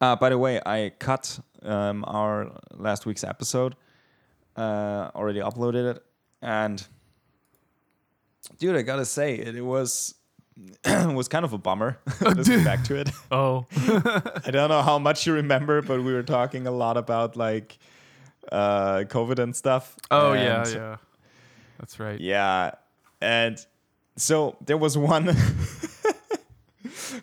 Uh, by the way, I cut um, our last week's episode. Uh, already uploaded it, and dude, I gotta say, it, it was it was kind of a bummer. Listening back to it, Oh, I don't know how much you remember, but we were talking a lot about like uh, COVID and stuff. oh yeah, yeah. That's right. yeah, and so there was one.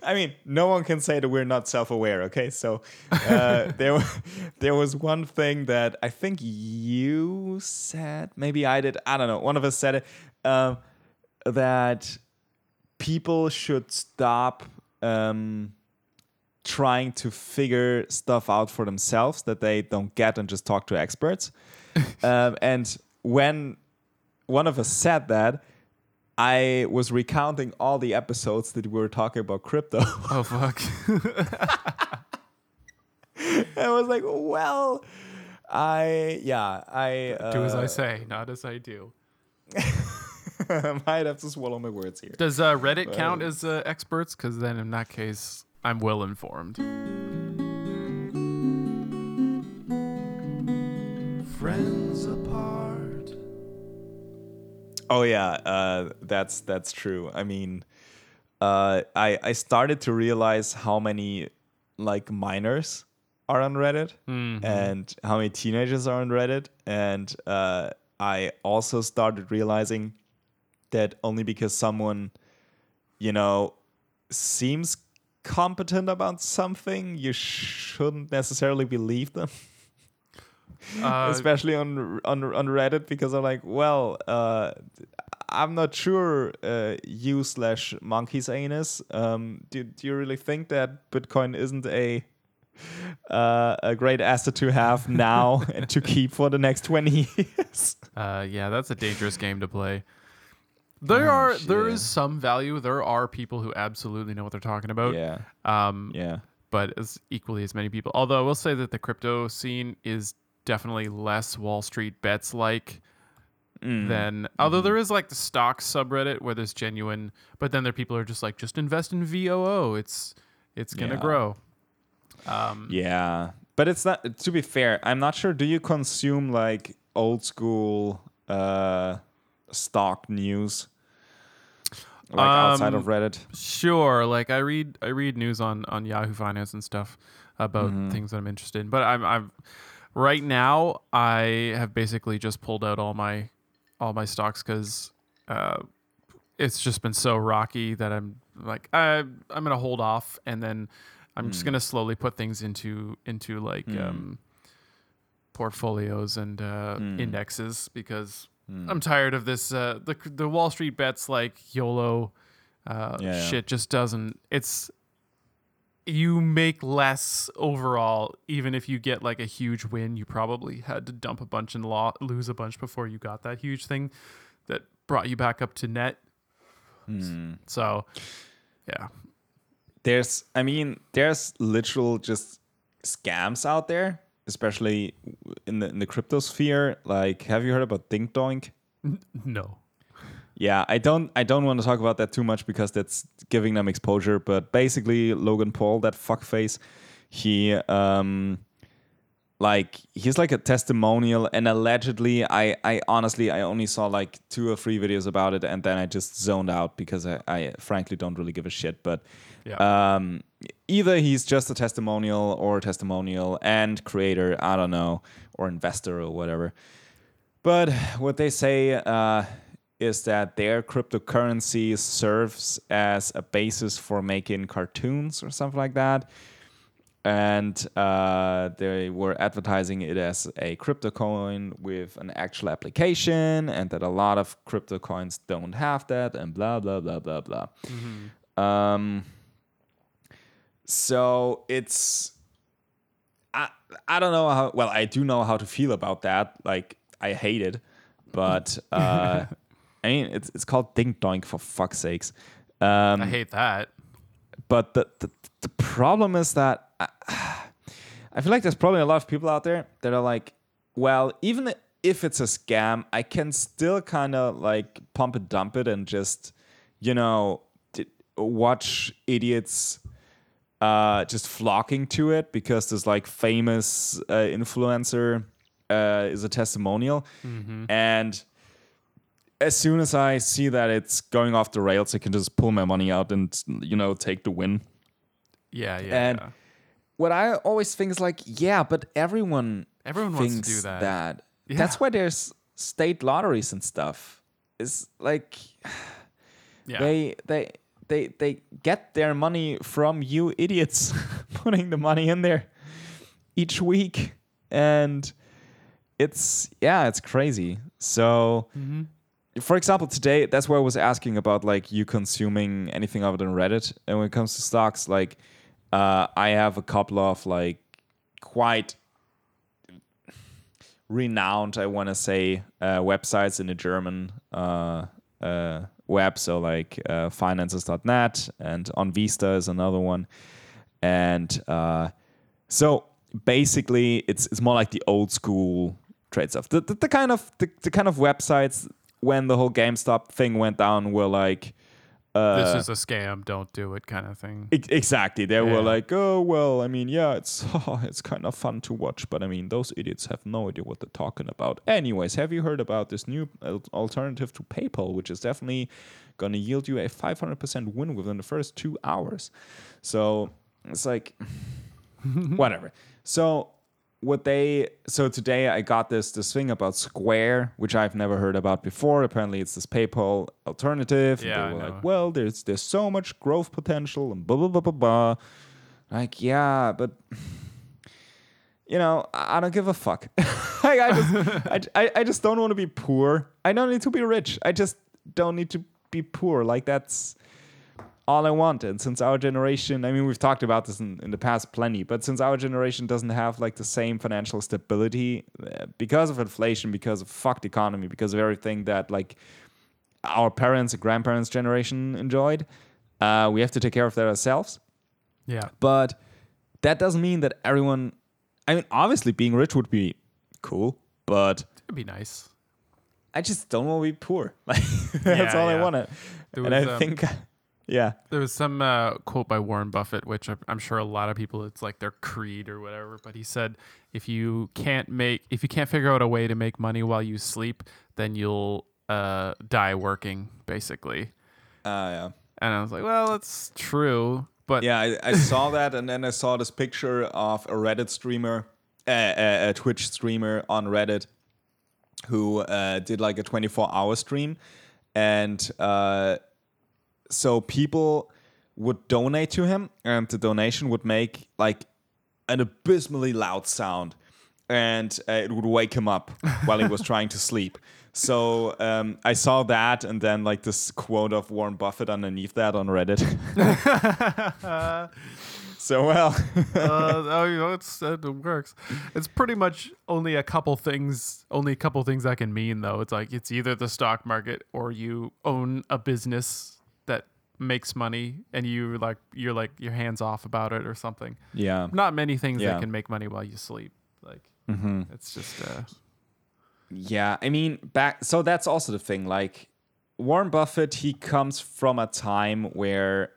I mean, no one can say that we're not self-aware. Okay, so uh, there, there was one thing that I think you said, maybe I did. I don't know. One of us said it um, that people should stop um, trying to figure stuff out for themselves that they don't get and just talk to experts. um, and when one of us said that, I was recounting all the episodes that we were talking about crypto. Oh fuck. I was like, well, I yeah, I uh, do as I say, not as I do. I might have to swallow my words here. Does uh, Reddit count as uh, experts? Because then, in that case, I'm well informed. Friends apart. Oh yeah, uh, that's that's true. I mean, uh, I I started to realize how many like minors are on Reddit and how many teenagers are on Reddit, and uh, I also started realizing that only because someone, you know, seems competent about something, you shouldn't necessarily believe them Uh, especially on on on Reddit because I'm like, well, uh, I'm not sure uh, you slash monkey's anus. Um, do do you really think that Bitcoin isn't a uh, a great asset to have now and to keep for the next twenty years? Uh, yeah, that's a dangerous game to play. There Oh, are there shit. is some value. There are people who absolutely know what they're talking about. yeah, Um, yeah, but as equally as many people. Although I will say that the crypto scene is definitely less Wall Street bets like Mm. than although there is like the stock subreddit where there's genuine but then there are people who are just like just invest in VOO. It's it's gonna Yeah. grow. Um yeah. But it's not. To be fair, I'm not sure. Do you consume like old school uh, stock news? Like outside of Um, Reddit? Sure, like I read I read news on on Yahoo Finance and stuff about Mm-hmm. things that I'm interested in. But I'm I'm right now I have basically just pulled out all my all my stocks because uh, it's just been so rocky that I'm like I I'm gonna hold off and then I'm Mm. just gonna slowly put things into into like um, portfolios and uh, Mm. indexes because I'm tired of this uh, the the Wall Street bets like YOLO uh, Yeah, yeah. shit just doesn't it's you make less overall even if you get like a huge win you probably had to dump a bunch and lo- lose a bunch before you got that huge thing that brought you back up to net. Hmm. so yeah. There's i mean there's literal just scams out there especially in the in the crypto sphere. Like have you heard about dink doink no yeah i don't i don't want to talk about that too much because that's giving them exposure but basically logan paul that fuckface he um like he's like a testimonial and allegedly i i honestly i only saw like two or three videos about it and then i just zoned out because i, I frankly don't really give a shit but yeah um, either he's just a testimonial or a testimonial and creator, I don't know, or investor or whatever. But what they say uh, is that their cryptocurrency serves as a basis for making cartoons or something like that. And uh, they were advertising it as a crypto coin with an actual application, and that a lot of crypto coins don't have that, and blah, blah, blah, blah, blah. Um, so it's I I don't know how well I do know how to feel about that. Like I hate it, but uh, I mean it's it's called Dink Doink for fuck's sakes. Um, i hate that. but the, the the problem is that I, I feel like there's probably a lot of people out there that are like, well, even if it's a scam, I can still kind of like pump and dump it and just, you know, d- watch idiots uh, just flocking to it because this like famous uh, influencer uh, is a testimonial, and as soon as I see that it's going off the rails, I can just pull my money out and you know take the win. Yeah, yeah. And yeah. what I always think is like, yeah, but everyone Everyone wants to thinks do that. Yeah. That's why there's state lotteries and stuff. It's like Yeah. they they they they get their money from you idiots putting the money in there each week and it's yeah it's crazy so mm-hmm. For example today that's why i was asking about like you consuming anything other than reddit and when it comes to stocks like uh, i have a couple of like quite renowned, I want to say, uh, websites in the German uh, uh, web. So like uh, finanzen.net and onvista is another one. And uh, so basically, it's it's more like the old school trade stuff. The, the, the kind of the, the kind of websites when the whole GameStop thing went down were like. Uh, this is a scam. Don't do it, kind of thing. Ex- Exactly. They Yeah. were like, "Oh well, I mean, yeah, it's it's kind of fun to watch, but I mean, those idiots have no idea what they're talking about." Anyways, have you heard about this new alternative to PayPal, which is definitely going to yield you a 500% win within the first two hours? So it's like, whatever. So what they so today I got this this thing about Square, which I've never heard about before. Apparently, it's this PayPal alternative. Yeah, they were like, well, there's there's so much growth potential and blah blah blah blah blah. Like, yeah, but you know, I don't give a fuck. like, I just I, I, I just don't want to be poor. I don't need to be rich. I just don't need to be poor. Like that's all I want. And since our generation, I mean, we've talked about this in, in the past plenty, but since our generation doesn't have like the same financial stability uh, because of inflation, because of fucked economy, because of everything that like our parents and grandparents' generation enjoyed, uh, we have to take care of that ourselves. Yeah. But that doesn't mean that everyone. I mean, obviously, being rich would be cool, but It'd be nice. I just don't want to be poor. Like that's Yeah, all I yeah. want to. There And I um, think, yeah, There was some uh, quote by Warren Buffett, which I'm- sure a lot of people it's like their creed or whatever. But he said, if you can't make, if you can't figure out a way to make money while you sleep, then you'll uh, die working, basically. uh, yeah. And I was like, well, that's true, but Yeah, I, I saw that, and then I saw this picture of a Reddit streamer, uh, a, a Twitch streamer on Reddit, who uh, did like a 24-hour stream, and uh, so people would donate to him, and the donation would make like an abysmally loud sound, and uh, it would wake him up while he was trying to sleep. So um, I saw that, and then like this quote of Warren Buffett underneath that on Reddit. so well, uh, oh, you know, it's it works. It's pretty much only a couple things. Only a couple things that can mean though. It's like it's either the stock market or you own a business makes money and you like you're like your hands off about it or something. yeah, Not many things Yeah. that can make money while you sleep. Like it's just uh, yeah. I mean, back. So that's also the thing. Like Warren Buffett, he comes from a time where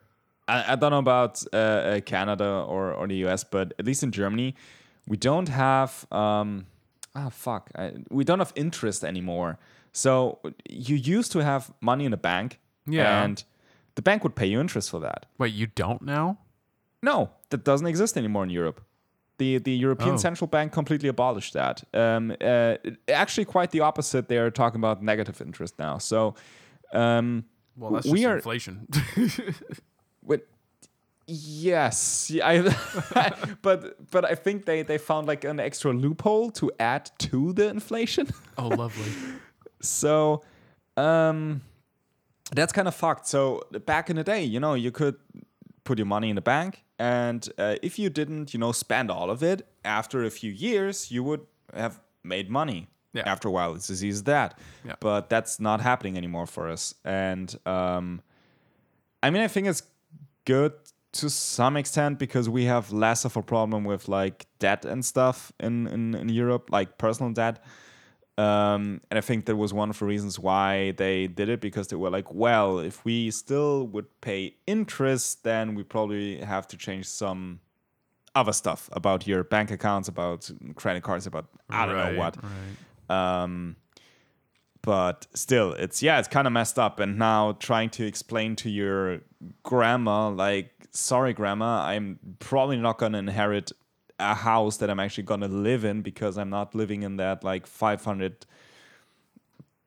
I, I don't know about uh, uh, Canada or or the US, but at least in Germany, we don't have. Um, ah, fuck. I, we don't have interest anymore. So you used to have money in a bank, Yeah. and the bank would pay you interest for that. wait, you don't now? No, that doesn't exist anymore in Europe. The the European Oh. Central Bank completely abolished that. Um, uh, actually, quite the opposite. They're talking about negative interest now. So, um, Well, that's We just are- inflation. with yes, yeah, I, but but I think they they found like an extra loophole to add to the inflation. oh, lovely. So, um, that's kind of fucked. So back in the day, you know, you could put your money in the bank, and uh, if you didn't, you know, spend all of it, after a few years, you would have made money. Yeah. After a while, it's as easy as that. Yeah. But that's not happening anymore for us. And um, I mean, I think it's good to some extent because we have less of a problem with like debt and stuff in in, in Europe, like personal debt Um, and I think that was one of the reasons why they did it because they were like, well, if we still would pay interest, then we probably have to change some other stuff about your bank accounts, about credit cards, about I don't Right, know what. Right. Um, but still, it's yeah, it's kind of messed up. And now trying to explain to your grandma, like, sorry, grandma, I'm probably not gonna inherit a house that I'm actually gonna live in because I'm not living in that like 500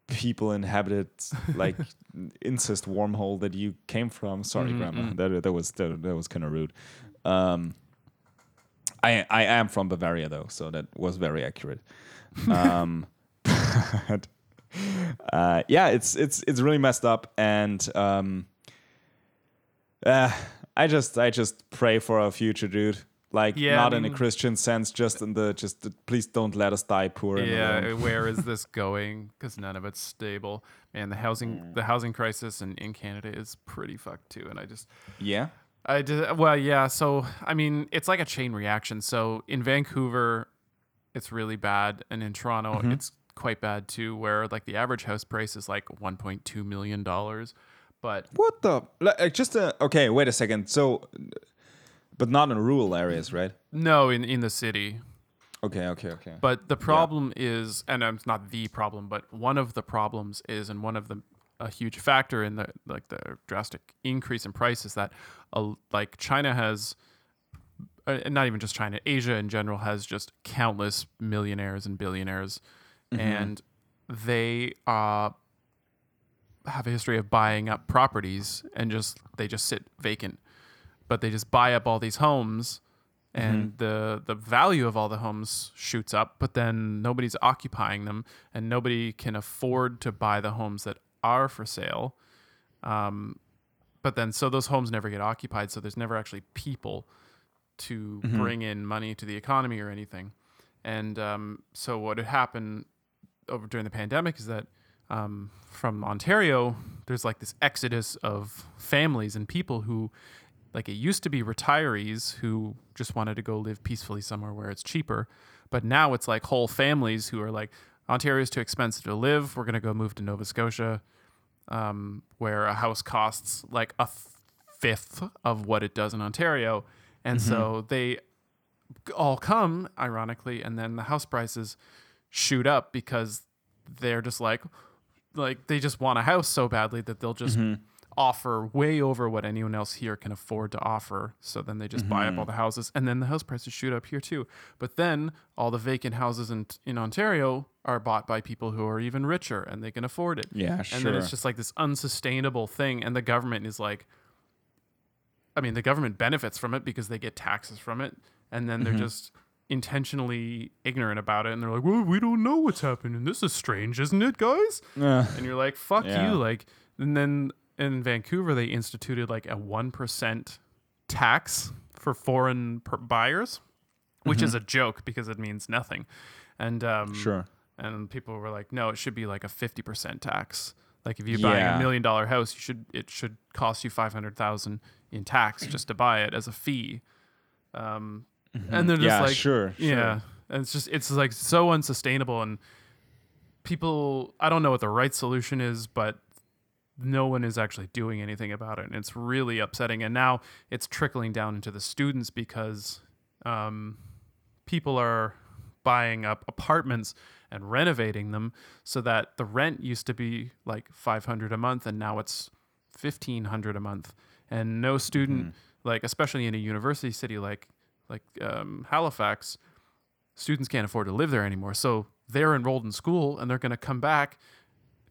people inhabited like incest wormhole that you came from. Sorry, Mhm, grandma. mm. That that was that, that was kind of rude. Um, I I am from Bavaria though, so that was very accurate. Um, but uh, yeah, it's it's it's really messed up, and um, uh, I just I just pray for our future, dude. Like Yeah, I not in a Christian sense, just in the just the, please don't let us die poor. Yeah, where is this going? Because none of it's stable. Man, the housing the housing crisis in, in Canada is pretty fucked too. And I just yeah. I did well, yeah. So I mean, it's like a chain reaction. So in Vancouver, it's really bad, and in Toronto, Mm-hmm. it's quite bad too. Where like the average house price is like 1.2 million dollars, but What the? Like, just a, okay. Wait a second. So, but not in rural areas, right? no, in in the city. Okay, okay, okay. But the problem is, and um, it's not the problem, but one of the problems is, and one of the a huge factor in the like the drastic increase in price is that, uh, like China has, uh, not even just China, Asia in general has just countless millionaires and billionaires, and they uh have a history of buying up properties and just they just sit vacant, but they just buy up all these homes and the the value of all the homes shoots up but then nobody's occupying them and nobody can afford to buy the homes that are for sale. Um, but then so those homes never get occupied so there's never actually people to bring in money to the economy or anything. And um, so what had happened over during the pandemic is that um, from Ontario, there's like this exodus of families and people who, like, it used to be retirees who just wanted to go live peacefully somewhere where it's cheaper, but now it's like whole families who are like, Ontario's too expensive to live. We're gonna go move to Nova Scotia, um, where a house costs like a fifth of what it does in Ontario, and so they all come ironically and then the house prices shoot up because they're just like like they just want a house so badly that they'll just offer way over what anyone else here can afford to offer. So then they just buy up all the houses and then the house prices shoot up here too. But then all the vacant houses in in Ontario are bought by people who are even richer and they can afford it. Yeah, and then it's just like this unsustainable thing and the government is like i mean the government benefits from it because they get taxes from it and then Mm-hmm. they're just intentionally ignorant about it and they're like well we don't know what's happening. This is strange isn't it guys? Uh, and you're like fuck Yeah. you like and then in vancouver they instituted like a 1% tax for foreign per- buyers which is a joke because it means nothing and um Mm-hmm. sure. and people were like, no, it should be like a fifty percent tax. Like if you're buying a million dollar house, you should it should cost you five hundred thousand in tax just to buy it as a fee. Um, and they're just Yeah, like, sure, yeah, sure. and it's just it's like so unsustainable, and people, I don't know what the right solution is, but no one is actually doing anything about it, and it's really upsetting. And now it's trickling down into the students because um, people are buying up apartments and renovating them so that the rent used to be like 500 a month and now it's 1500 a month. And no student like especially in a university city like like um, Halifax students can't afford to live there anymore. So they're enrolled in school and they're going to come back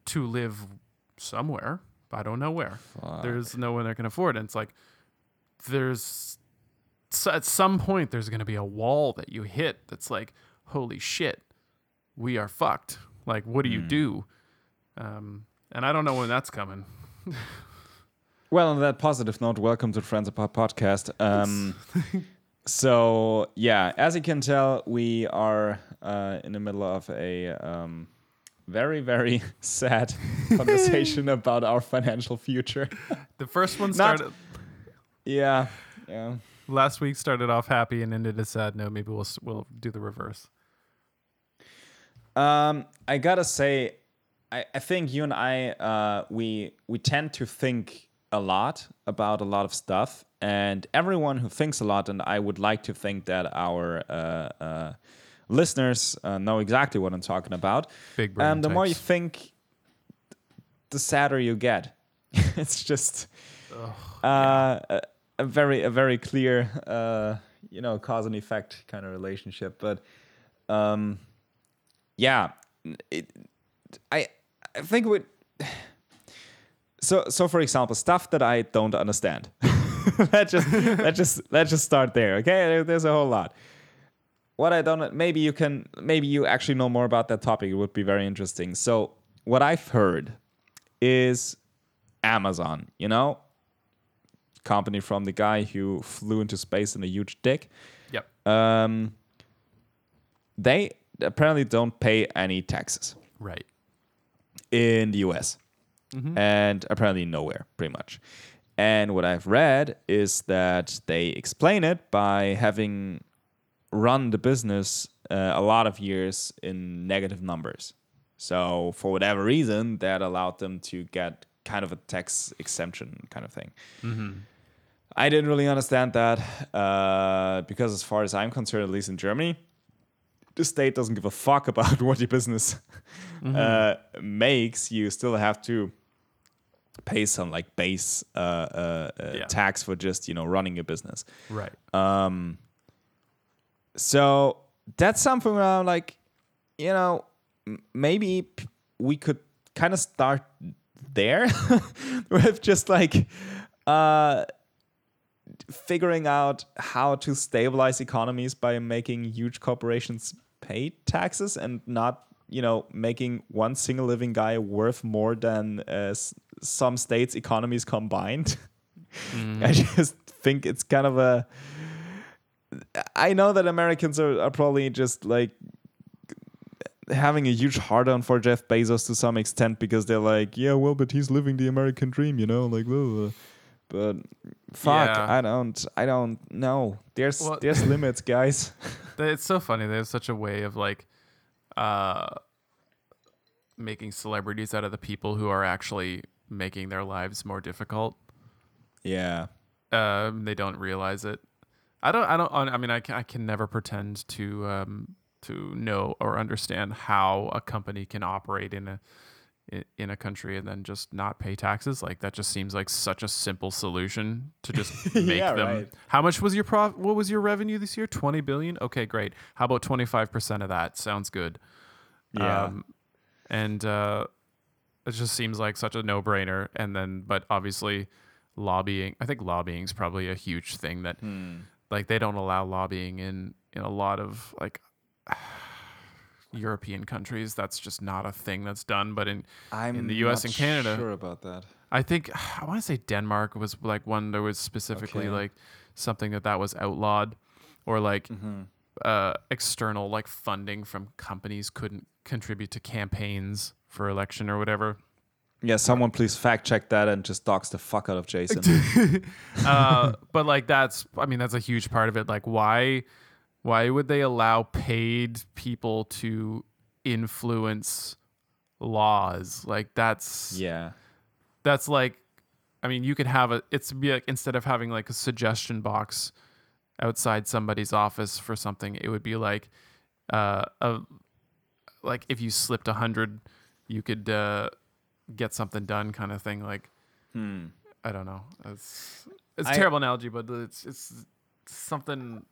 to live somewhere I don't know where. There's no one that can afford it. It's like there's so at some point there's going to be a wall that you hit that's like holy shit we are fucked. Like what do you do? Um, and i don't know when that's coming. Well, on that positive note, welcome to Friends Apart podcast. Um, so, yeah, as you can tell, we are uh, in the middle of a um, very, very sad conversation about our financial future. the first one Not- started yeah, yeah. last week started off happy and ended a sad note maybe we'll we'll do the reverse Um, I gotta say, I, I think you and I, uh, we we tend to think a lot about a lot of stuff, and everyone who thinks a lot, and I would like to think that our uh, uh, listeners uh, know exactly what I'm talking about. Big brain Um, the more you think, the sadder you get. it's just uh, a, a very a very clear, uh, you know, cause and effect kind of relationship, but. Um, yeah it, i i think we so so for example stuff that i don't understand let's just let's just let's just start there okay there's a whole lot what i don't maybe you can maybe you actually know more about that topic. It would be very interesting. So what i've heard is amazon you know? Company from the guy who flew into space in a huge dick. Yep. um, they apparently don't pay any taxes. Right. in the US and apparently nowhere, pretty much. And what I've read is that they explain it by having run the business uh, a lot of years in negative numbers. So, for whatever reason, that allowed them to get kind of a tax exemption kind of thing. I didn't really understand that uh, because, as far as I'm concerned, at least in Germany, the state doesn't give a fuck about what your business uh, makes. You still have to pay some like base uh, uh, uh, Yeah. tax for just you know running your business. Right. Um, so that's something where I'm like, you know, maybe p- we could kind of start there with just like uh, figuring out how to stabilize economies by making huge corporations pay taxes and not, you know, making one single living guy worth more than uh, s- some states' economies combined. I just think it's kind of a. I know that Americans are, are probably just like having a huge hard on for Jeff Bezos to some extent because they're like, yeah, well, but he's living the American dream, you know, like, blah. but fuck, Yeah. I don't, I don't know. There's, Well- there's limits, guys. It's so funny. There's such a way of like uh making celebrities out of the people who are actually making their lives more difficult. yeah, Um, they don't realize it. I don't. I don't. I mean, I can, I can never pretend to um, to know or understand how a company can operate in a in a country and then just not pay taxes. Like that just seems like such a simple solution to just make Yeah, them. right. How much was your prof? What was your revenue this year? Twenty billion. Okay, great. How about twenty five percent of that? Sounds good. yeah, Um, and uh, it just seems like such a no brainer. And then, but obviously, lobbying. I think lobbying is probably a huge thing that, Hmm. Like, they don't allow lobbying in in a lot of like European countries. That's just not a thing that's done. But in I'm in the US and Canada. Sure about that. I think I want to say Denmark was like one there was specifically Okay. like something that that was outlawed, or like Mm-hmm. uh, external like funding from companies couldn't contribute to campaigns for election or whatever. Yeah, someone please fact check that and just dox the fuck out of Jason. uh, but like that's I mean that's a huge part of it. Like why why would they allow paid people to influence laws? Like that's yeah, that's like I mean you could have a it's be like instead of having like a suggestion box outside somebody's office for something, it would be like uh a like if you slipped a hundred, you could uh get something done kind of thing. Like hmm. I don't know. It's it's a I- terrible analogy, but it's it's something.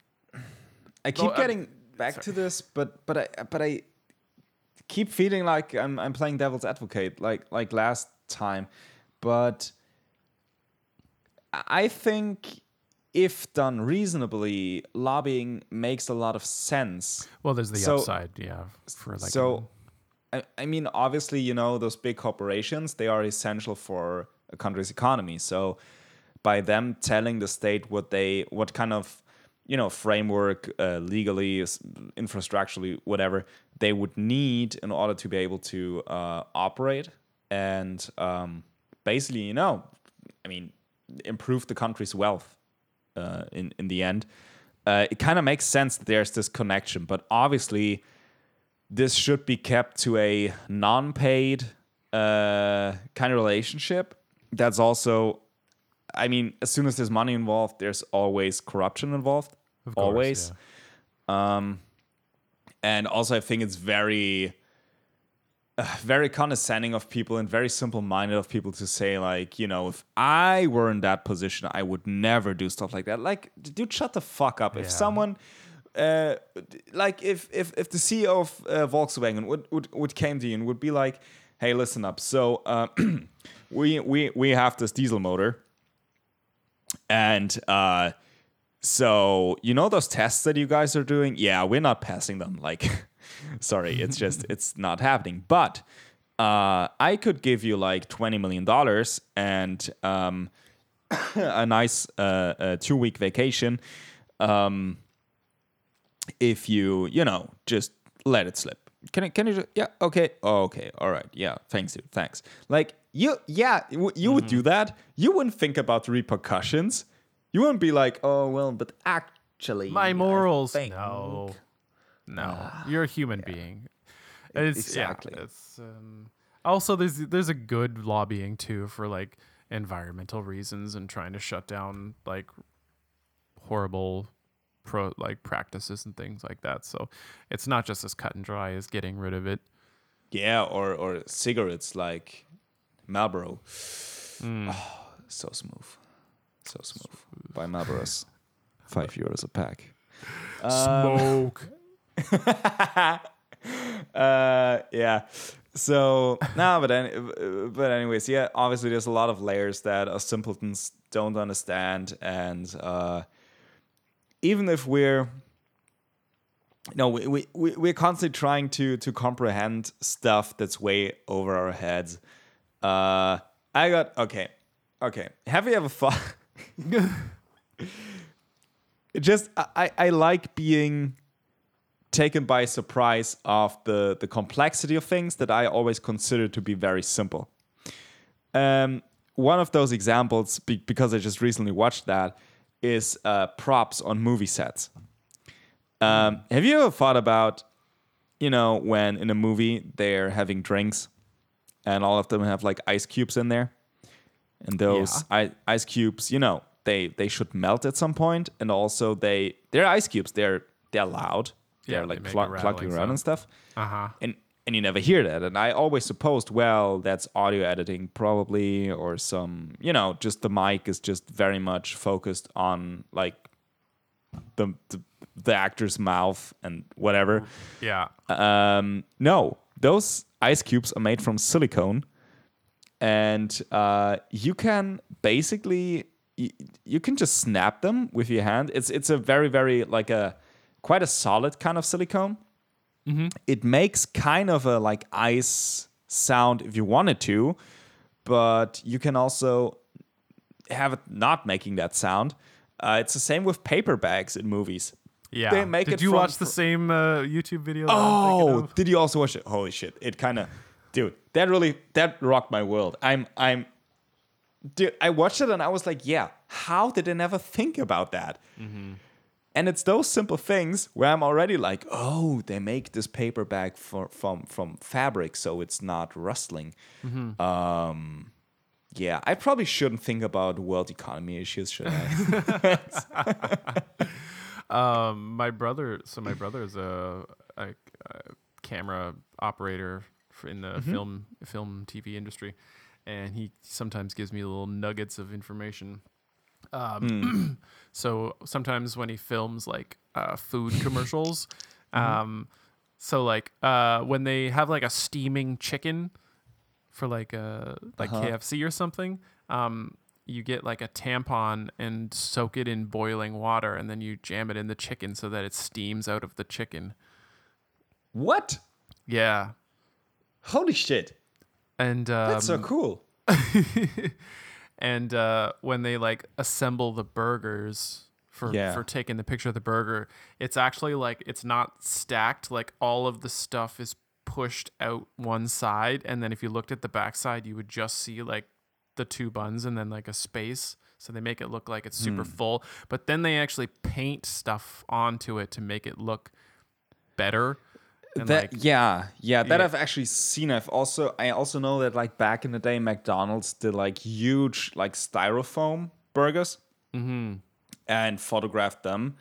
I keep Well, uh, getting back to this, but but I but I keep feeling like I'm I'm playing devil's advocate like like last time, but I think if done reasonably, lobbying makes a lot of sense. Well, there's the So- upside, yeah, for like so, I, I mean, obviously, you know, those big corporations, they are essential for a country's economy. So, by them telling the state what they, what kind of, you know, framework, uh, legally, infrastructurally, whatever, they would need in order to be able to uh, operate and um, basically, you know, I mean, improve the country's wealth uh, in in the end. Uh, it kind of makes sense that there's this connection, but obviously, this should be kept to a non-paid uh, kind of relationship. That's also, I mean, as soon as there's money involved, there's always corruption involved. Of course, always. Um, and also, I think it's very, uh, very condescending of people and very simple-minded of people to say like, you know, if I were in that position, I would never do stuff like that. Like, dude, shut the fuck up. If someone, uh, like, if if if the CEO of uh, Volkswagen would, would would came to you and would be like, hey, listen up. So, uh, we we we have this diesel motor, and uh so you know those tests that you guys are doing? Yeah, we're not passing them. Like, sorry, it's just it's not happening. But uh, I could give you like twenty million dollars and um, a nice uh, uh, two week vacation. Um, if you you know just let it slip. Can I? Can you? Just, yeah. Okay. Okay. All right. Yeah. Thanks, dude. Thanks. Like you. Yeah. You, you would do that. You wouldn't think about the repercussions. You wouldn't be like, oh well, but actually, My morals. think- No, no, you're a human being. It's, Exactly. Yeah, it's, um, also, there's there's a good lobbying too for like environmental reasons and trying to shut down like horrible pro like practices and things like that. So it's not just as cut and dry as getting rid of it. Yeah, or or cigarettes like Marlboro. Hmm. Oh, so smooth, so smooth. By Marlboros, five euros a pack. Smoke. uh, yeah. So no, but any, but anyways, yeah. Obviously, there's a lot of layers that us simpletons don't understand, and uh, even if we're no, we, we, we we're constantly trying to to comprehend stuff that's way over our heads. Uh, I got okay, okay. Have you ever thought? just I, I I like being taken by surprise of the the complexity of things that I always consider to be very simple. Um, one of those examples, be, because I just recently watched that, is uh, props on movie sets. Um, have you ever thought about, you know, when in a movie they're having drinks, and all of them have like ice cubes in there, and those I, ice cubes, you know, they they should melt at some point, and also they they're ice cubes. They're they're loud. They're they like make a clunk, clunking around and stuff Uh huh. and and you never hear that. And I always supposed, well, that's audio editing probably, or some, you know, just the mic is just very much focused on like the the, the actor's mouth and whatever. Yeah. Um, no, those ice cubes are made from silicone, and uh, you can basically you, you can just snap them with your hand. It's it's a very very like a quite a solid kind of silicone. It makes kind of a like ice sound if you wanted to, but you can also have it not making that sound. Uh, it's the same with paper bags in movies. Yeah. They make Did it you from- watch the same uh, YouTube video? that I'm thinking Oh, did you also watch it? Holy shit! It kind of, dude, that really that rocked my world. I'm I'm, dude, I watched it and I was like, yeah, how did I never think about that? And it's those simple things where I'm already like, oh, they make this paper bag for, from from fabric, so it's not rustling. Um, yeah, I probably shouldn't think about world economy issues, should I? Um, my brother. So my brother is a, a, a camera operator in the Mm-hmm. film film TV industry, and he sometimes gives me little nuggets of information. Um, Hmm. so sometimes when he films like uh, food commercials, Mm-hmm. um, so like uh, when they have like a steaming chicken for like uh like Uh-huh. KFC or something, um, you get like a tampon and soak it in boiling water, and then you jam it in the chicken so that it steams out of the chicken. what? Yeah, Holy shit! and um, That's so cool. and uh, when they like assemble the burgers for Yeah. for taking the picture of the burger, it's actually like it's not stacked. Like all of the stuff is pushed out one side, and then if you looked at the backside, you would just see like the two buns and then like a space. So they make it look like it's super Hmm. full, but then they actually paint stuff onto it to make it look better. And that like, yeah, yeah, that Yeah. I've actually seen. I've also I also know that like back in the day, McDonald's did like huge like styrofoam burgers Mm-hmm. and photographed them.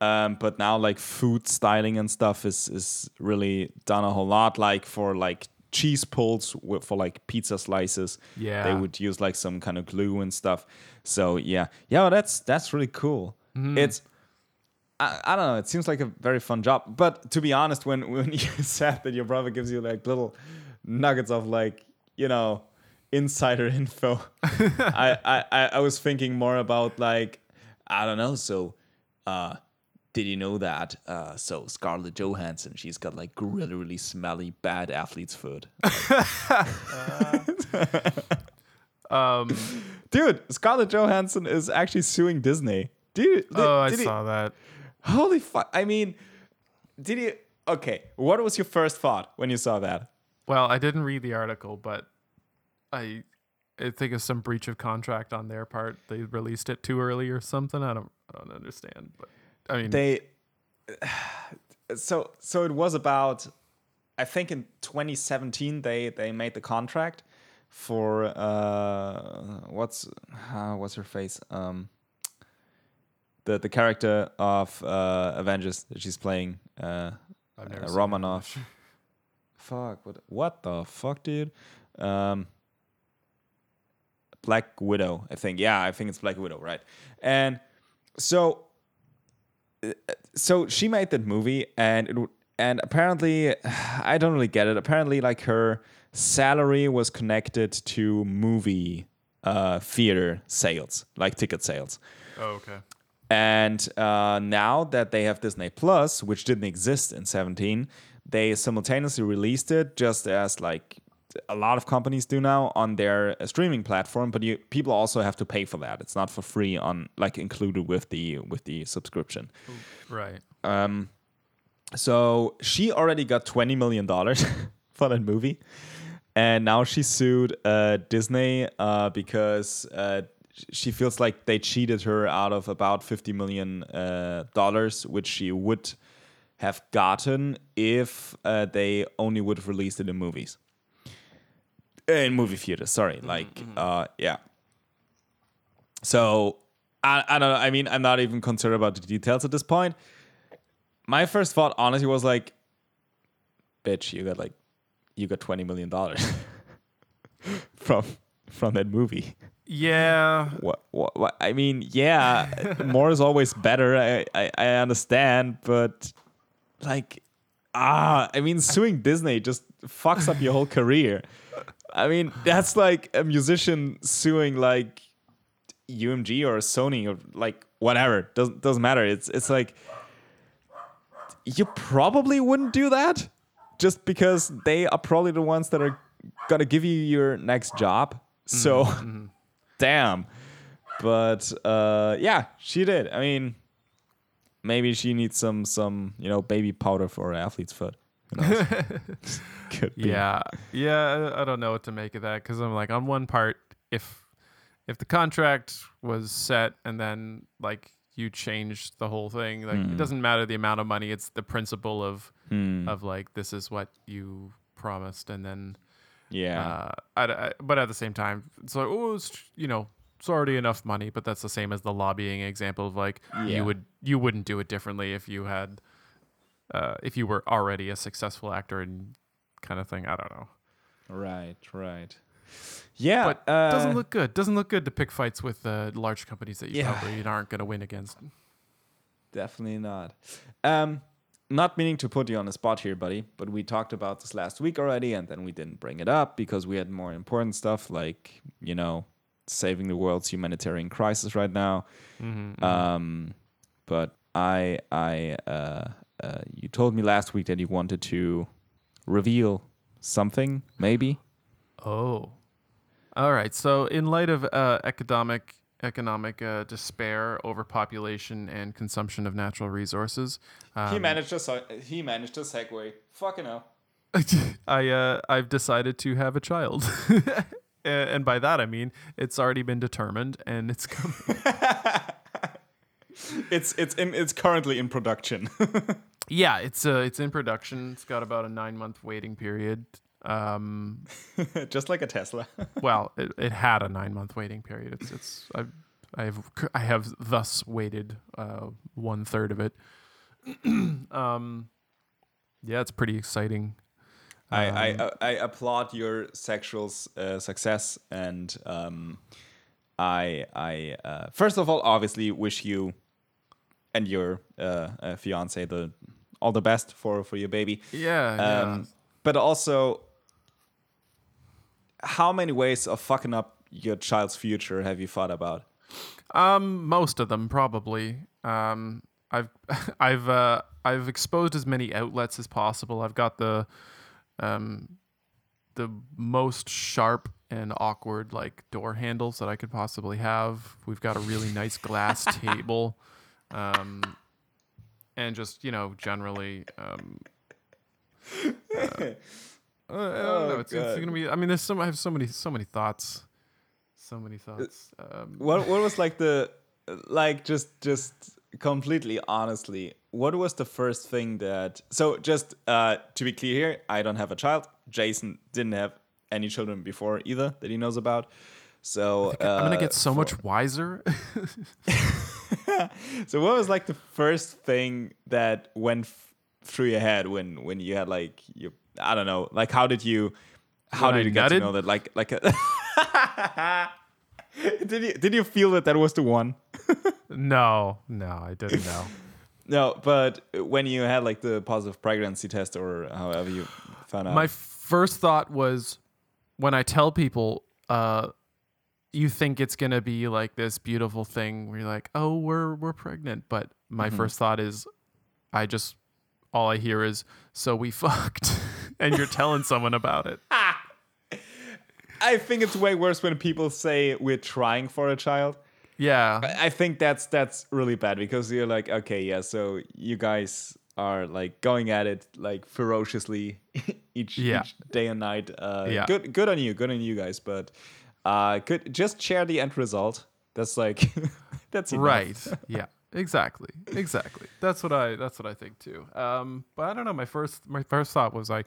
Um, but now like food styling and stuff is is really done a whole lot. Like for like cheese pulls for like pizza slices, Yeah, they would use like some kind of glue and stuff. So yeah, yeah, that's that's really cool. Mm-hmm. It's I, I don't know. It seems like a very fun job. But to be honest, when when you said that your brother gives you like little nuggets of like you know insider info, I, I I I was thinking more about like I don't know. So, uh, did you know that? Uh, so Scarlett Johansson, she's got like really really smelly bad athlete's foot. um, Dude, Scarlett Johansson is actually suing Disney. Dude, did, oh, I did he- saw that. Holy fuck! I mean, did you? Okay, what was your first thought when you saw that? Well, I didn't read the article, but I I think it's some breach of contract on their part. They released it too early or something. I don't I don't understand. But I mean, They so so it was about I think in 2017 they they made the contract for uh what's uh, what's her face um the the character of uh Avengers that she's playing uh, uh seen. Romanoff. fuck what what the fuck dude um Black Widow I think yeah I think it's Black Widow right and so so she made that movie and it and apparently I don't really get it. Apparently like her salary was connected to movie uh theater sales, like ticket sales. Oh, okay. And uh, now that they have Disney Plus, which didn't exist in 17, they simultaneously released it just as like a lot of companies do now on their uh, streaming platform. But you people also have to pay for that. It's not for free on like included with the with the subscription. Right. Um, so she already got twenty million dollars for that movie, and now she sued uh, Disney uh, because uh, she feels like they cheated her out of about fifty million uh, dollars, which she would have gotten if uh, they only would have released it in movies, in movie theaters. Sorry, like uh, yeah. So I, I don't know. I mean, I'm not even concerned about the details at this point my first thought honestly was like bitch you got like you got 20 million dollars from from that movie Yeah. what, what what i mean yeah more is always better I, I i understand but like ah i mean suing disney just fucks up your whole career i mean that's like a musician suing like umg or sony or like whatever doesn't doesn't matter it's it's like you probably wouldn't do that just because they are probably the ones that are gonna give you your next job. So, damn. But uh, yeah, she did. I mean, maybe she needs some some you know baby powder for her athlete's foot. Could be. Yeah. Yeah. I don't know what to make of that because I'm like, on one part, if if the contract was set and then like you changed the whole thing, like it doesn't matter the amount of money. It's the principle of Hmm. of like this is what you promised, and then Yeah. uh, I, I- but at the same time, it's like oh, it's you know. It's already enough money, but that's the same as the lobbying example of like Yeah. you would you wouldn't do it differently if you had uh, if you were already a successful actor and kind of thing. I don't know. right. Right. Yeah. but uh, doesn't look good. Doesn't look good to pick fights with uh, large companies that you Yeah. probably aren't going to win against. Definitely not. Um, not meaning to put you on the spot here, buddy, but we talked about this last week already, and then we didn't bring it up because we had more important stuff like, you know, saving the world's humanitarian crisis right now. Um, but I, I, uh, uh, you told me last week that you wanted to reveal something, maybe. Oh, all right. So, in light of uh, economic economic uh, despair, overpopulation, and consumption of natural resources, um, managed to. He managed to segue. Fucking hell. I uh, I've decided to have a child. And by that I mean it's already been determined and it's coming. It's it's in, it's currently in production. Yeah, it's uh, it's in production. It's got about a nine month waiting period. Um, Just like a Tesla. well, it, it had a nine month waiting period. It's it's I've I've c- I have thus waited uh, one third of it. um, yeah, it's pretty exciting. I, I, Um, I applaud your sexual uh, success and um, I I uh, first of all obviously wish you and your uh, uh, fiance the all the best for for your baby. Yeah, yeah. Um, but also, how many ways of fucking up your child's future have you thought about? Um, most of them probably. Um, I've I've uh, I've exposed as many outlets as possible. I've got the um the most sharp and awkward like door handles that I could possibly have. We've got a really nice glass table. Um and just, you know, generally um uh, uh, I don't know. Oh, It's, it's gonna be. I mean, there's some. I have so many, so many thoughts, so many thoughts. Um, What what was like the like just just completely honestly, what was the first thing that so just uh to be clear here, I don't have a child. Jason didn't have any children before either that he knows about. So I'm gonna uh, get so for- much wiser. so what was like the first thing that went f- through your head when when you had like you I don't know like how did you how When did I you get to know that like like a did you did you feel that that was the one no, no, I didn't know. no but when you had like the positive pregnancy test or however you found out My first thought was when I tell people, uh, you think it's gonna be like this beautiful thing where you're like, oh, we're we're pregnant, but my Mm-hmm. first thought is, I just all I hear is, so we fucked, and you're telling someone about it. I think it's way worse when people say we're trying for a child Yeah, I think that's that's really bad because you're like, okay, yeah, so you guys are like going at it like ferociously each, Yeah. each day and night. Uh, Yeah. good good on you, good on you guys, but uh, good just share the end result. That's like that's enough. right yeah exactly exactly. That's what i that's what i think too. Um but i don't know my first my first thought was like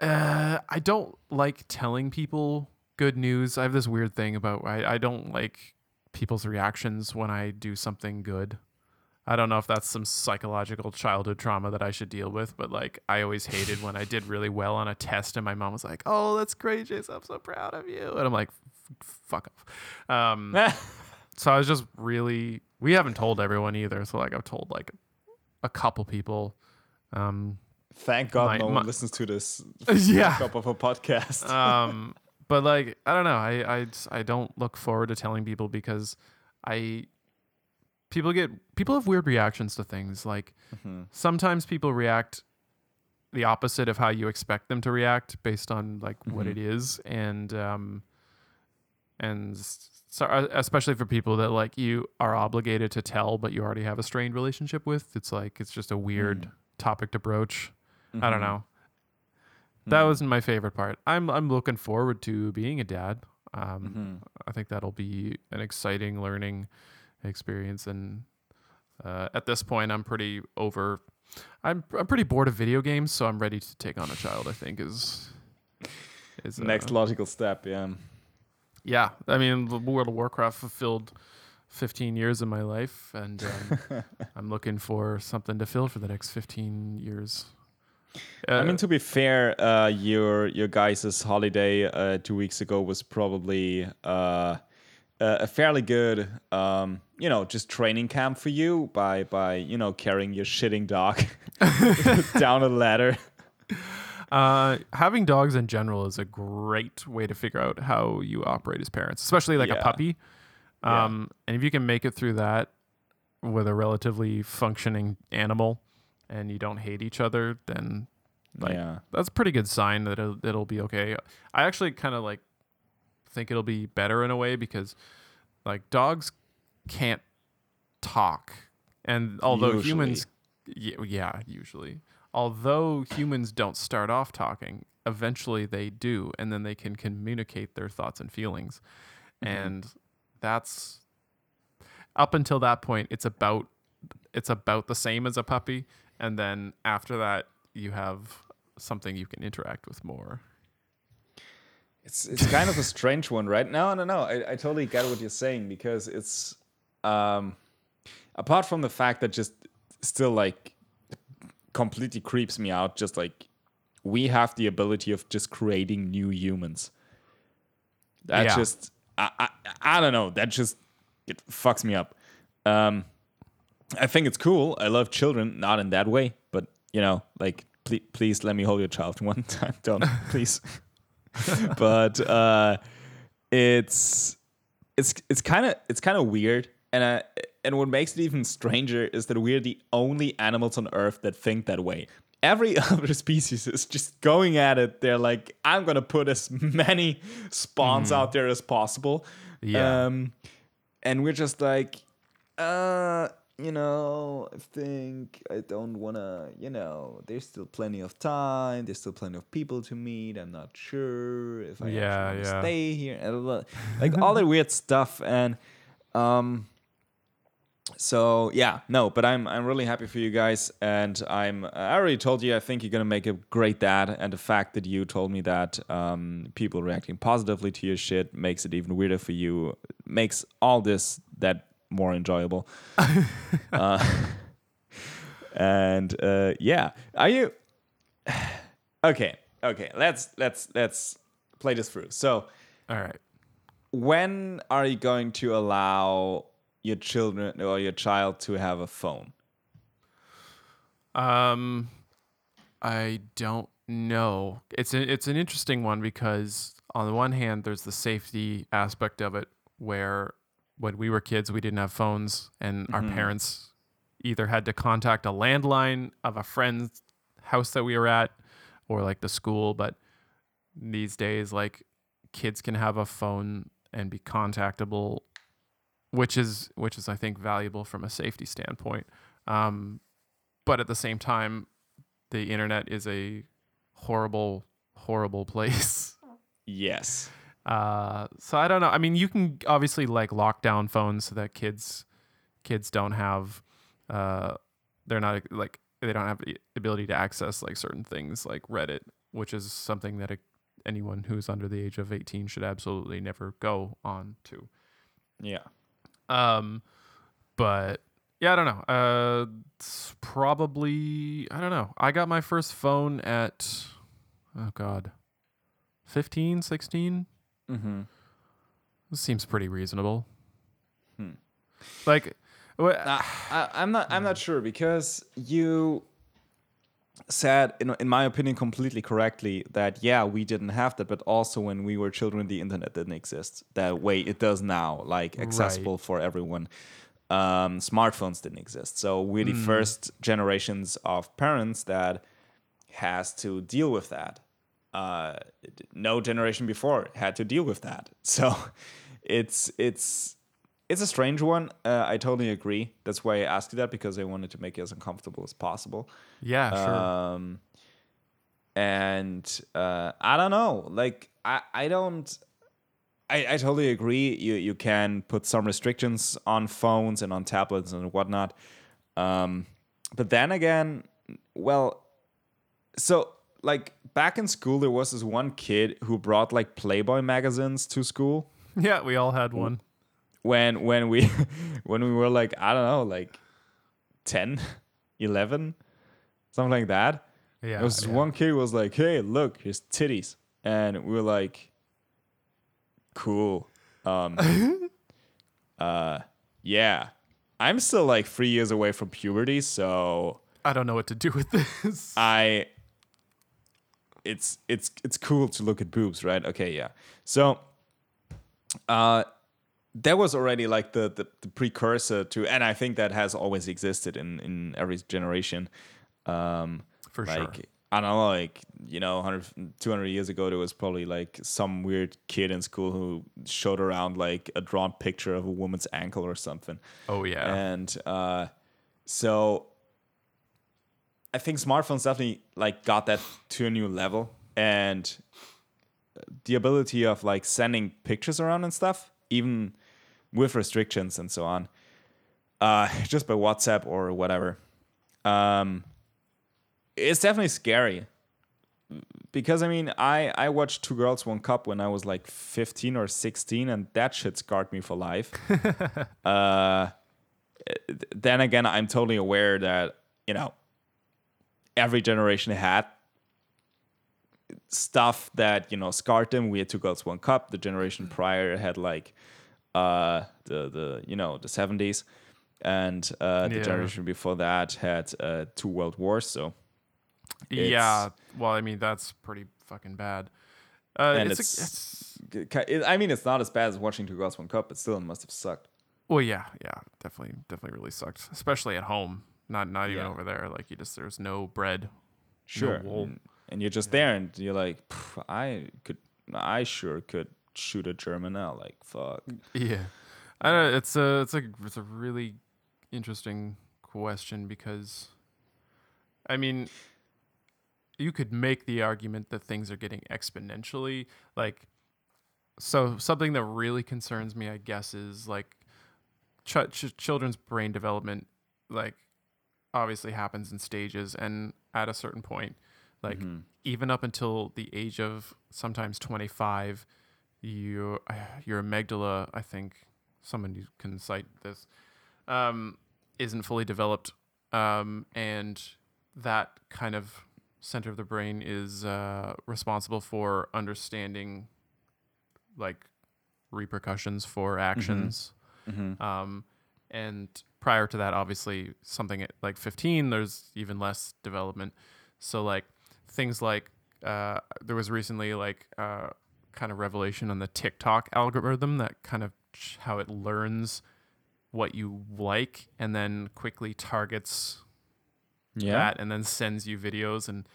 uh i don't like telling people good news. I have this weird thing about i, I don't like people's reactions when i do something good. I don't know if that's some psychological childhood trauma that i should deal with but like i always hated when i did really well on a test and my mom was like oh that's great jason i'm so proud of you. And i'm like fuck off. Um so I was just really we haven't told everyone either. So like I've told like a couple people. Um Thank God My- no my- one listens to this Yeah. up of a podcast. um but like I don't know. I I just- I don't look forward to telling people because I people get people have weird reactions to things. Like sometimes people react the opposite of how you expect them to react based on like what it is and um and so uh, especially for people that like you are obligated to tell but you already have a strained relationship with it's like it's just a weird topic to broach. I don't know. That was my favorite part. I'm i'm looking forward to being a dad. Um i think that'll be an exciting learning experience and uh, at this point i'm pretty over I'm, I'm pretty bored of video games so i'm ready to take on a child i think is is uh, Next logical step, yeah. Yeah, I mean, the World of Warcraft fulfilled 15 years of my life, and um, I'm looking for something to fill for the next 15 years. Uh, I mean, to be fair, uh, your your guys' holiday uh, two weeks ago was probably uh, a a fairly good, um, you know, just training camp for you by by you know carrying your shitting dog down a ladder. Uh, having dogs in general is a great way to figure out how you operate as parents, especially like Yeah. a puppy. Yeah. Um, And if you can make it through that with a relatively functioning animal, and you don't hate each other, then like yeah, that's a pretty good sign that it'll, it'll be okay. I actually kind of like think it'll be better in a way because like dogs can't talk, and although Usually. humans, yeah, yeah, usually, although humans don't start off talking, eventually they do, and then they can communicate their thoughts and feelings, and that's up until that point, it's about it's about the same as a puppy and then after that you have something you can interact with more. It's it's kind of a strange one, right? No, no, no. I, I totally get what you're saying because it's um apart from the fact that just still like completely creeps me out, just like we have the ability of just creating new humans. That Yeah. just I, I I don't know. That just it fucks me up. Um I think it's cool. I love children, not in that way, but you know, like please, please let me hold your child one time. Don't please. but uh, it's it's it's kind of it's kind of weird, and uh, and what makes it even stranger is that we're the only animals on Earth that think that way. Every other species is just going at it. They're like, I'm gonna put as many spawns out there as possible. Yeah. Um, and we're just like, uh, you know, I think I don't wanna, you know, there's still plenty of time. There's still plenty of people to meet. I'm not sure if I Yeah, yeah. stay here. Like all that weird stuff, and um. So yeah, no, but I'm I'm really happy for you guys, and I'm I already told you I think you're gonna make a great dad, and the fact that you told me that um, people reacting positively to your shit makes it even weirder for you, makes all this that more enjoyable. uh, and uh, yeah, are you okay? Okay, let's let's let's play this through. So All right. when are you going to allow your children or your child to have a phone? Um, I don't know. It's a, it's an interesting one because on the one hand, there's the safety aspect of it, where when we were kids, we didn't have phones, and our parents either had to contact a landline of a friend's house that we were at, or like the school. But these days, like kids can have a phone and be contactable, which is which is I think valuable from a safety standpoint. Um, but at the same time, the internet is a horrible, horrible place. Yes. Uh, so I don't know. I mean, you can obviously like lock down phones so that kids kids don't have uh, they're not like they don't have the ability to access like certain things like Reddit, which is something that a, anyone who's under the age of 18 should absolutely never go on to. Yeah. Um, but yeah, I don't know. Uh, it's probably I don't know. I got my first phone at oh god, 15, 16. Mm-hmm. This seems pretty reasonable. Hmm. Like, wha- I, I'm not. I'm not sure because you said, in, in my opinion, completely correctly that yeah, we didn't have that, but also when we were children, the internet didn't exist that way. It does now, like accessible for everyone. Um, smartphones didn't exist, so we're the first generations of parents that has to deal with that. Uh, no generation before had to deal with that, so it's it's it's a strange one. Uh, I totally agree. That's why I asked you that because I wanted to make you as uncomfortable as possible. yeah, sure. Um, and uh, I don't know. Like I, I don't. I, I totally agree. You you can put some restrictions on phones and on tablets and whatnot. Um, but then again, well, so like back in school, there was this one kid who brought like Playboy magazines to school yeah, we all had one. When when we when we were like i don't know like 10 11 something like that Yeah, there was yeah. one kid who was like hey look here's titties and we were like cool um uh yeah i'm still like three years away from puberty so I don't know what to do with this. I it's it's it's cool to look at boobs, right? Okay, yeah. So uh there was already like the, the the precursor to and I think that has always existed in in every generation. Um For like sure. I don't know, like, you know, 100, 200 years ago, there was probably like some weird kid in school who showed around like a drawn picture of a woman's ankle or something. Oh yeah. And uh, so I think smartphones definitely like got that to a new level, and the ability of like sending pictures around and stuff, even with restrictions and so on, uh, just by WhatsApp or whatever. Um, it's definitely scary because I mean, I I watched Two Girls One Cup when I was like 15 or 16, and that shit scarred me for life. uh, then again, I'm totally aware that you know every generation had stuff that you know scarred them. We had Two Girls One Cup. The generation prior had like uh, the the you know the 70s, and uh, the Yeah. generation before that had uh, two world wars. So yeah. Well, I mean, that's pretty fucking bad. Uh, And it's, it's- a, it's it- I mean, it's not as bad as watching Two Girls One Cup, but still, it must have sucked. well, yeah, yeah, definitely, definitely really sucked, especially at home. Not not even Yeah. over there. Like you just there's no bread. Sure, wool. and, and you're just there, and you're like, I could, I sure could shoot a German now. Like, fuck. Yeah, I don't know, it's a it's a it's a really interesting question because, I mean, you could make the argument that things are getting exponentially like. So something that really concerns me, I guess, is like ch- ch- children's brain development, like obviously happens in stages, and at a certain point, like Mm-hmm. even up until the age of sometimes 25 your your amygdala i think someone can cite this um, isn't fully developed um, and that kind of center of the brain is uh, responsible for understanding like repercussions for actions Mm-hmm. um, and prior to that, obviously, something at like 15, there's even less development. So, like, things like uh, there was recently, like, uh, kind of revelation on the TikTok algorithm that kind of how it learns what you like and then quickly targets Yeah. that and then sends you videos and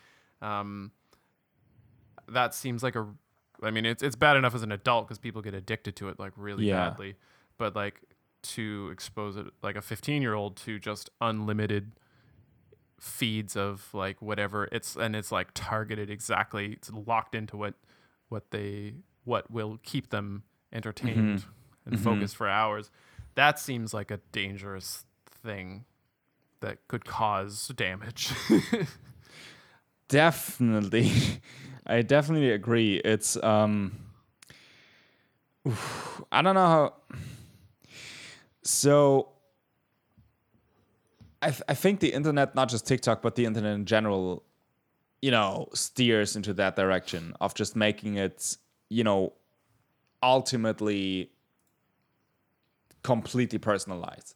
um, that seems like a i mean it's, it's bad enough as an adult because people get addicted to it like really Yeah. badly but like to expose it like a 15 year old to just unlimited feeds of like whatever it's and it's like targeted exactly it's locked into what what they what will keep them entertained and Mhm. focused for hours that seems like a dangerous thing that could cause damage Definitely. I definitely agree. It's um oof, I don't know how so I th- I think the internet, not just TikTok, but the internet in general, you know, steers into that direction of just making it, you know, ultimately completely personalized.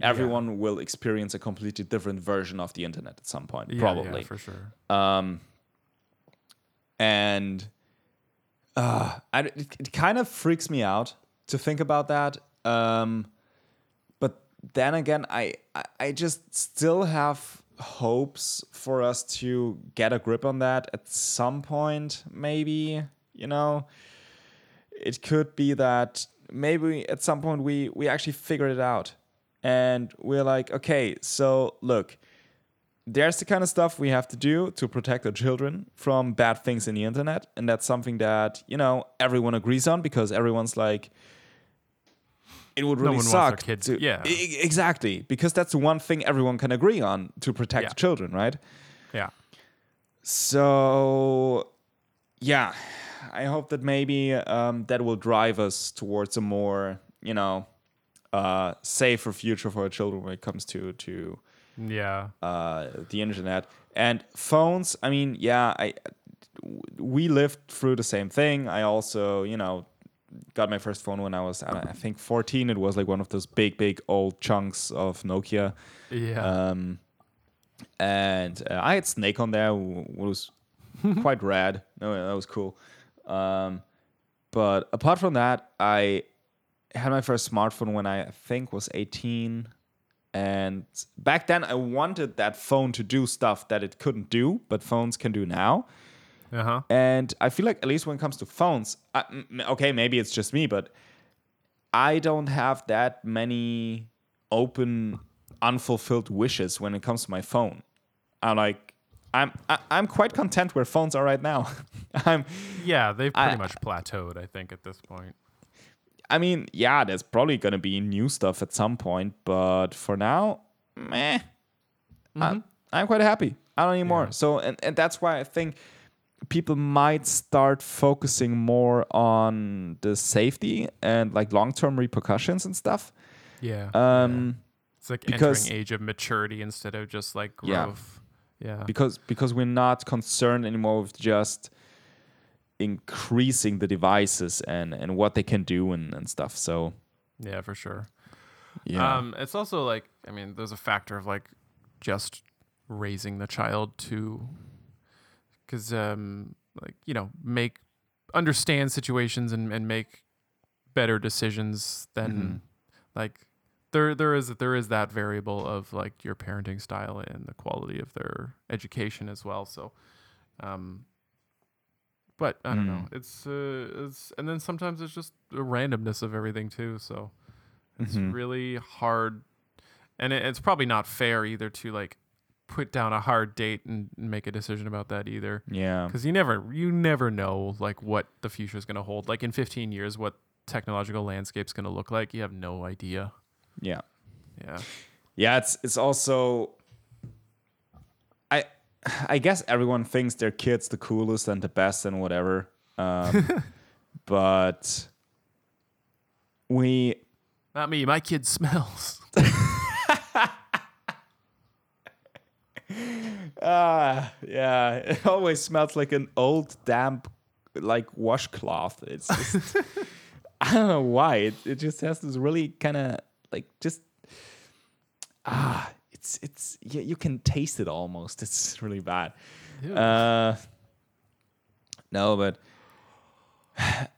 Everyone will experience a completely different version of the internet at some point, Yeah, probably yeah, for sure um, and uh, I, it, it kind of freaks me out to think about that. Um, but then again, I, I I just still have hopes for us to get a grip on that at some point. Maybe you know, it could be that maybe at some point we we actually figured it out, and we're like, okay, so look there's the kind of stuff we have to do to protect our children from bad things in the internet and that's something that you know everyone agrees on because everyone's like it would No really their suck kids- to yeah. E- exactly because that's the one thing everyone can agree on to protect Yeah. children right yeah so yeah i hope that maybe um, that will drive us towards a more you know uh, safer future for our children when it comes to to yeah uh, the internet and phones. I mean, yeah, I we lived through the same thing. I also, you know, got my first phone when I was, I, think, 14. It was like one of those big, big old chunks of Nokia. yeah Um, and uh, I had Snake on there, was quite rad. No, that was cool. Um, but apart from that, I had my first smartphone when I think was 18. And back then, I wanted that phone to do stuff that it couldn't do, but phones can do now. Uh-huh And I feel like, at least when it comes to phones, I, m- okay, maybe it's just me, but I don't have that many open, unfulfilled wishes when it comes to my phone. I'm like, I'm I, I'm quite content where phones are right now. I'm, yeah they've pretty I- much plateaued i think at this point I mean, yeah, there's probably gonna be new stuff at some point, but for now, meh. I'm, I'm quite happy. I don't need Yeah. So and, and that's why I think people might start focusing more on the safety and like long term repercussions and stuff. Yeah. Um It's like because- entering age of maturity instead of just like Yeah. growth. Yeah. because because we're not concerned anymore with just increasing the devices and and what they can do and, and stuff. So Yeah, for sure. yeah. Um, it's also like, I mean, there's a factor of like just raising the child to, because, um, like, you know, make, understand situations and, and make better decisions than, Mhm. like, there, there is, there is that variable of like your parenting style and the quality of their education as well. So, um, but I don't know. It's, uh, it's, and then sometimes it's just the randomness of everything too. So, it's Mhm. really hard, and it, it's probably not fair either to like put down a hard date and make a decision about that either, yeah. because you never you never know like what the future is going to hold. Like in 15 years, what technological landscape's going to look like, you have no idea. Yeah. Yeah, Yeah, it's it's also I I guess everyone thinks their kid's the coolest and the best and whatever. Um, but we not me. My kid smells. ah yeah, it always smells like an old damp like washcloth. It's just I don't know why. It it just has this really kind of like just ah it's it's yeah, you can taste it almost. It's really bad. Ew. Uh, no, but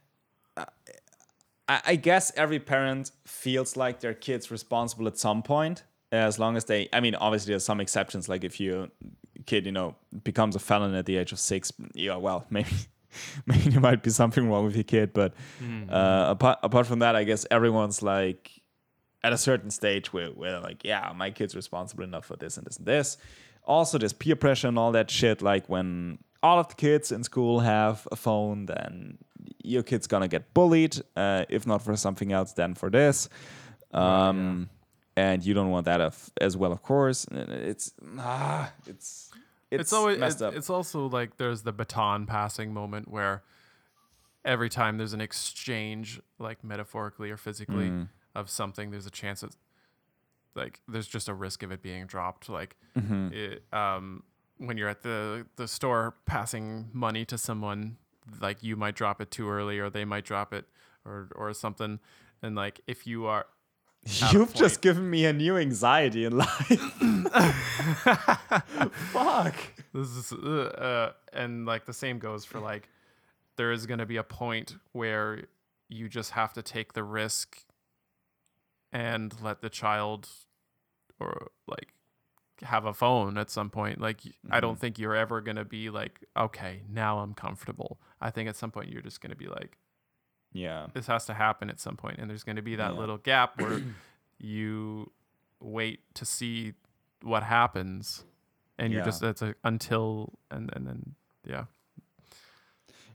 I, I guess every parent feels like their kid's responsible at some point, as long as they. I mean, obviously there's some exceptions. Like if your kid, you know, becomes a felon at the age of six, yeah, well, maybe. Maybe there might be something wrong with your kid, but uh, apart apart from that, I guess everyone's like at a certain stage where, where like, yeah, my kid's responsible enough for this and this and this. Also, there's peer pressure and all that shit. Like when all of the kids in school have a phone, then your kid's gonna get bullied. Uh, if not for something else, then for this. Um, And you don't want that as well, of course. It's ah, it's it's, it's, always messed it's, up. it's also like there's the baton passing moment where every time there's an exchange like metaphorically or physically Mm. of something there's a chance that like there's just a risk of it being dropped like Mm-hmm. it, um when you're at the the store passing money to someone like you might drop it too early or they might drop it or or something and like if you are You've just given me a new anxiety in life. Fuck. this is uh, uh, and like the same goes for like there is going to be a point where you just have to take the risk and let the child or like have a phone at some point like I don't think you're ever going to be like okay now i'm comfortable i think at some point you're just going to be like Yeah. this has to happen at some point and there's going to be that Yeah. little gap where you wait to see what happens and you're just that's a until and and then yeah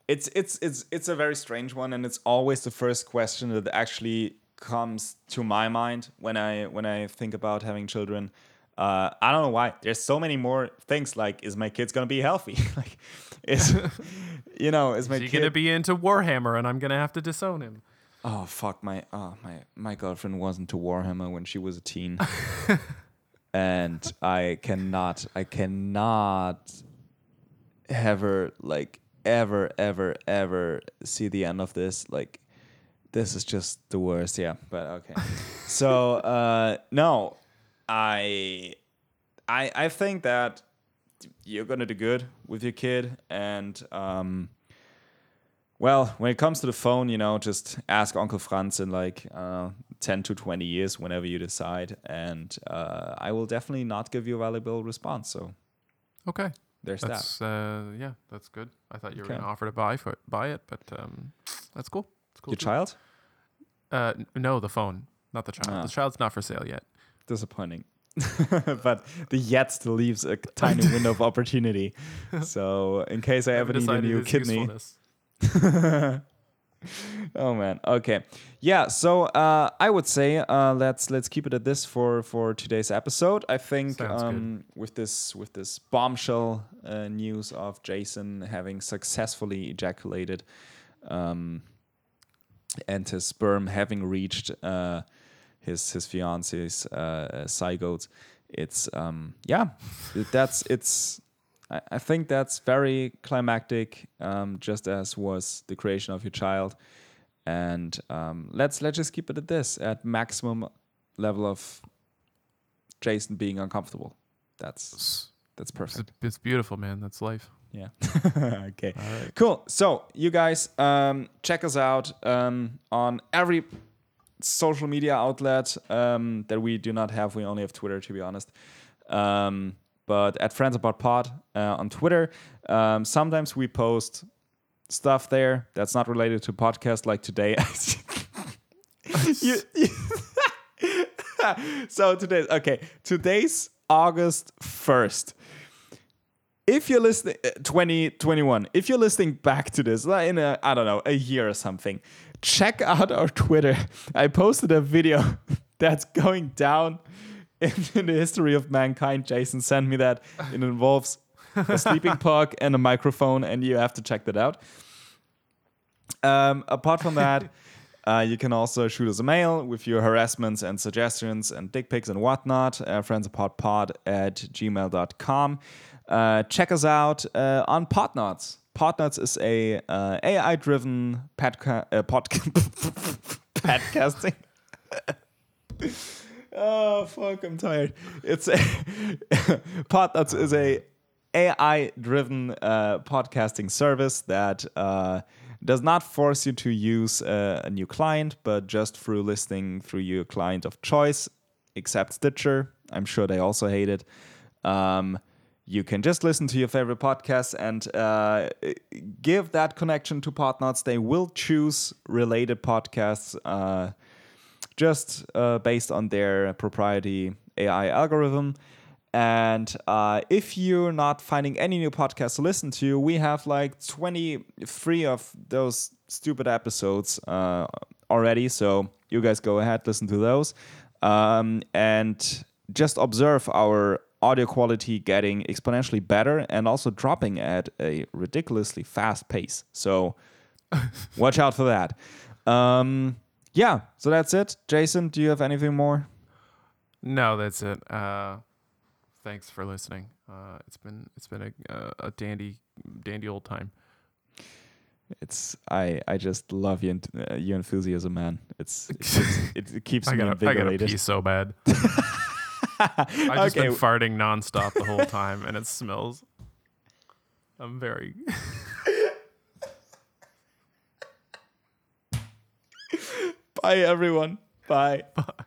It's it's it's it's a very strange one, and it's always the first question that actually comes to my mind when I when I think about having children. Uh, I don't know why. There's so many more things like, is my kid's gonna be healthy? like, is you know, is my is he kid gonna be into warhammer and i'm gonna have to disown him Oh fuck my oh my my girlfriend wasn't to Warhammer when she was a teen. and I cannot I cannot have her like ever ever ever see the end of this like this is just the worst yeah but okay so uh no I I I think that you're gonna do good with your kid and um well, when it comes to the phone, you know, just ask Uncle Franz in like uh, 10 to 20 years, whenever you decide. And uh, I will definitely not give you a valuable response. So okay there's that. uh yeah that's good i thought you were Okay. gonna offer to buy for buy it but um that's cool it's cool Your too. child? uh no the phone not the child Ah. the child's not for sale yet Disappointing. but the yet still leaves a tiny window of opportunity. So in case I ever need a new kidney. oh man. Okay. Yeah. So uh, I would say uh, let's let's keep it at this for for today's episode. I think um, with this with this bombshell uh, news of Jason having successfully ejaculated, um, and his sperm having reached uh, his his fiance's uh, zygote. It's um, yeah, that's it's. I, I think that's very climactic, um, just as was the creation of your child. And um, let's let's just keep it at this at maximum level of Jason being uncomfortable. That's that's perfect. it's beautiful, man. That's life. Yeah. okay. Cool. So you guys um, check us out um, on every social media outlet um, that we do not have. We only have Twitter, to be honest. Um, but at Friends About Pod uh, on Twitter, um, sometimes we post stuff there that's not related to podcast, like today. You- you- so today, okay, today's August first if you're listening uh, 2021 if you're listening back to this in a i don't know a year or something check out our twitter i posted a video that's going down in, in the history of mankind jason sent me that it involves a sleeping pug and a microphone and you have to check that out um, apart from that uh, you can also shoot us a mail with your harassments and suggestions and dick pics and whatnot. Uh, friendsapodpod at gmail.com. Uh, check us out uh, on Podnuts. Podnuts is a uh, AI-driven podca- uh, pod- podcasting. oh fuck! I'm tired. It's a Podnuts is a AI-driven uh, podcasting service that uh, does not force you to use uh, a new client, but just through listening through your client of choice, except Stitcher. I'm sure they also hate it. Um, you can just listen to your favorite podcasts and uh, give that connection to Podnuts. They will choose related podcasts uh, just uh, based on their proprietary AI algorithm. And uh, if you're not finding any new podcasts to listen to, we have like 23 of those stupid episodes uh, already. So you guys go ahead, listen to those. Um, and just observe our audio quality getting exponentially better and also dropping at a ridiculously fast pace. So watch out for that. Um, yeah, so that's it. Jason, do you have anything more? No, that's it. Uh, thanks for listening. Uh, it's been it's been a, a, dandy dandy old time. It's I I just love your uh, your enthusiasm, man. It's, it's it, it keeps I me gotta I gotta invigorated. pee so bad. I just okay, been farting nonstop the whole time, and it smells. I'm very. bye everyone. Bye. Bye.